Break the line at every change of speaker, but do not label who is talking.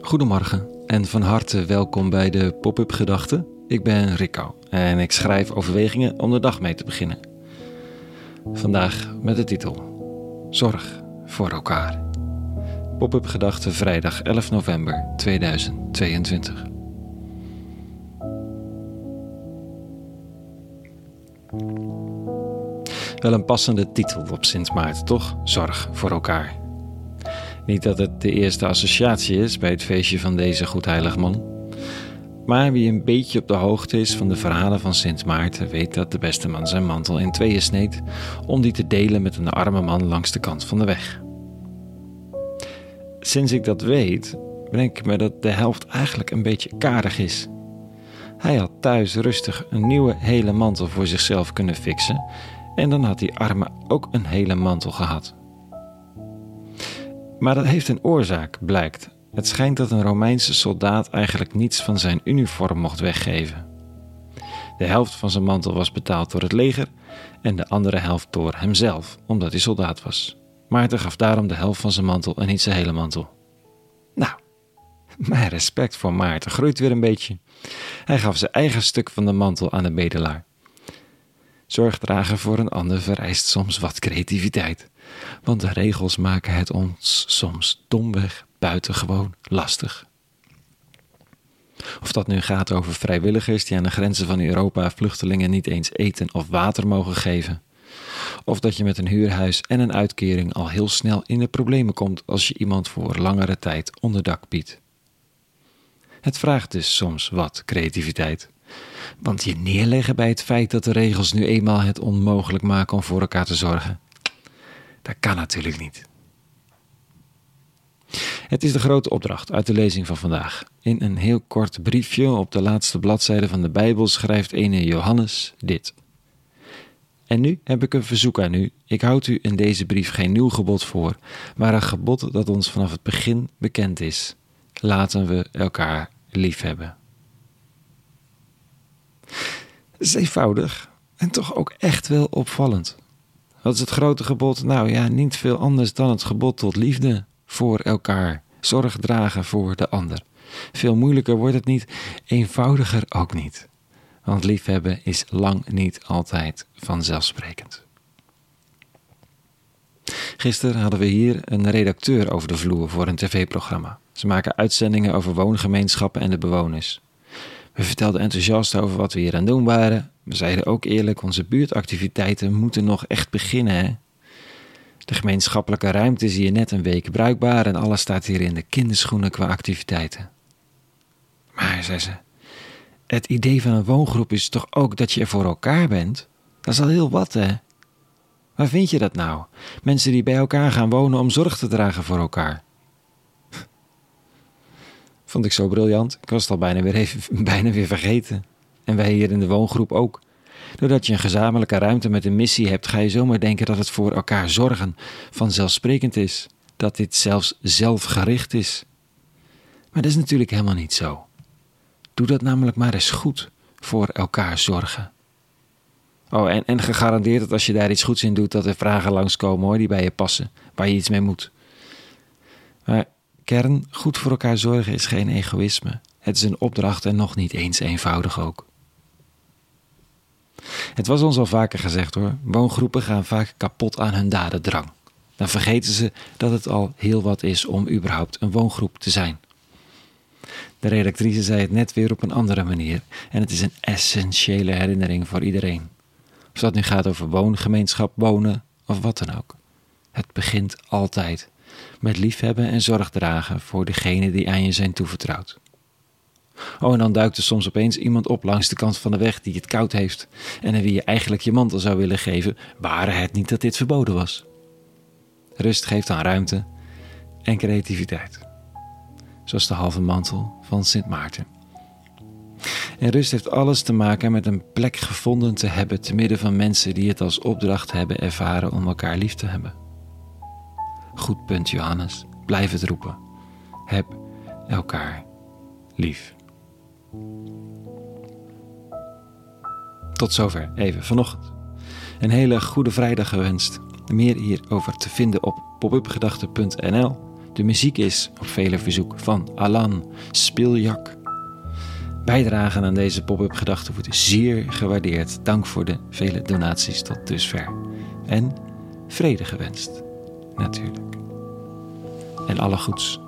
Goedemorgen en van harte welkom bij de Pop-up Gedachten. Ik ben Rico en ik schrijf overwegingen om de dag mee te beginnen. Vandaag met de titel Zorg voor elkaar. Pop-up Gedachten vrijdag 11 november 2022. Wel een passende titel op Sint Maarten, toch? Zorg voor elkaar. Niet dat het de eerste associatie is bij het feestje van deze goedheilig man. Maar wie een beetje op de hoogte is van de verhalen van Sint Maarten weet dat de beste man zijn mantel in tweeën sneed om die te delen met een arme man langs de kant van de weg. Sinds ik dat weet, bedenk ik me dat de helft eigenlijk een beetje karig is. Hij had thuis rustig een nieuwe hele mantel voor zichzelf kunnen fixen en dan had die arme ook een hele mantel gehad. Maar dat heeft een oorzaak, blijkt. Het schijnt dat een Romeinse soldaat eigenlijk niets van zijn uniform mocht weggeven. De helft van zijn mantel was betaald door het leger en de andere helft door hemzelf, omdat hij soldaat was. Maarten gaf daarom de helft van zijn mantel en niet zijn hele mantel. Nou, mijn respect voor Maarten groeit weer een beetje. Hij gaf zijn eigen stuk van de mantel aan de bedelaar. Zorg dragen voor een ander vereist soms wat creativiteit, want de regels maken het ons soms domweg buitengewoon lastig. Of dat nu gaat over vrijwilligers die aan de grenzen van Europa vluchtelingen niet eens eten of water mogen geven. Of dat je met een huurhuis en een uitkering al heel snel in de problemen komt als je iemand voor langere tijd onderdak biedt. Het vraagt dus soms wat creativiteit. Want je neerleggen bij het feit dat de regels nu eenmaal het onmogelijk maken om voor elkaar te zorgen, dat kan natuurlijk niet. Het is de grote opdracht uit de lezing van vandaag. In een heel kort briefje op de laatste bladzijde van de Bijbel schrijft ene Johannes dit. En nu heb ik een verzoek aan u. Ik houd u in deze brief geen nieuw gebod voor, maar een gebod dat ons vanaf het begin bekend is. Laten we elkaar lief hebben. Het is eenvoudig en toch ook echt wel opvallend. Wat is het grote gebod? Nou ja, niet veel anders dan het gebod tot liefde voor elkaar. Zorg dragen voor de ander. Veel moeilijker wordt het niet, eenvoudiger ook niet. Want liefhebben is lang niet altijd vanzelfsprekend. Gisteren hadden we hier een redacteur over de vloer voor een tv-programma. Ze maken uitzendingen over woongemeenschappen en de bewoners. We vertelden enthousiast over wat we hier aan doen waren. We zeiden ook eerlijk, onze buurtactiviteiten moeten nog echt beginnen. Hè? De gemeenschappelijke ruimte is hier net een week bruikbaar en alles staat hier in de kinderschoenen qua activiteiten. Maar, zei ze, het idee van een woongroep is toch ook dat je er voor elkaar bent? Dat is al heel wat, hè? Waar vind je dat nou? Mensen die bij elkaar gaan wonen om zorg te dragen voor elkaar. Vond ik zo briljant. Ik was het al bijna weer, even, bijna weer vergeten. En wij hier in de woongroep ook. Doordat je een gezamenlijke ruimte met een missie hebt, ga je zomaar denken dat het voor elkaar zorgen vanzelfsprekend is. Dat dit zelfs zelfgericht is. Maar dat is natuurlijk helemaal niet zo. Doe dat namelijk maar eens goed voor elkaar zorgen. Oh, en, en gegarandeerd dat als je daar iets goeds in doet, dat er vragen langskomen hoor, die bij je passen, waar je iets mee moet. Maar kern, goed voor elkaar zorgen is geen egoïsme. Het is een opdracht en nog niet eens eenvoudig ook. Het was ons al vaker gezegd hoor, woongroepen gaan vaak kapot aan hun dadendrang. Dan vergeten ze dat het al heel wat is om überhaupt een woongroep te zijn. De redactrice zei het net weer op een andere manier en het is een essentiële herinnering voor iedereen. Of dat nu gaat over woongemeenschap, wonen of wat dan ook. Het begint altijd met liefhebben en zorg dragen voor degene die aan je zijn toevertrouwd. Oh, en dan duikt er soms opeens iemand op langs de kant van de weg die het koud heeft en aan wie je eigenlijk je mantel zou willen geven, ware het niet dat dit verboden was. Rust geeft dan ruimte en creativiteit, zoals de halve mantel van Sint Maarten. En rust heeft alles te maken met een plek gevonden te hebben te midden van mensen die het als opdracht hebben ervaren om elkaar lief te hebben. Goed punt, Johannes. Blijf het roepen. Heb elkaar lief. Tot zover even vanochtend. Een hele goede vrijdag gewenst. Meer hierover te vinden op popupgedachten.nl. De muziek is, op vele verzoek, van Alan Spiljak. Bijdragen aan deze pop-up gedachten wordt zeer gewaardeerd. Dank voor de vele donaties tot dusver. En vrede gewenst, natuurlijk. En alle goeds.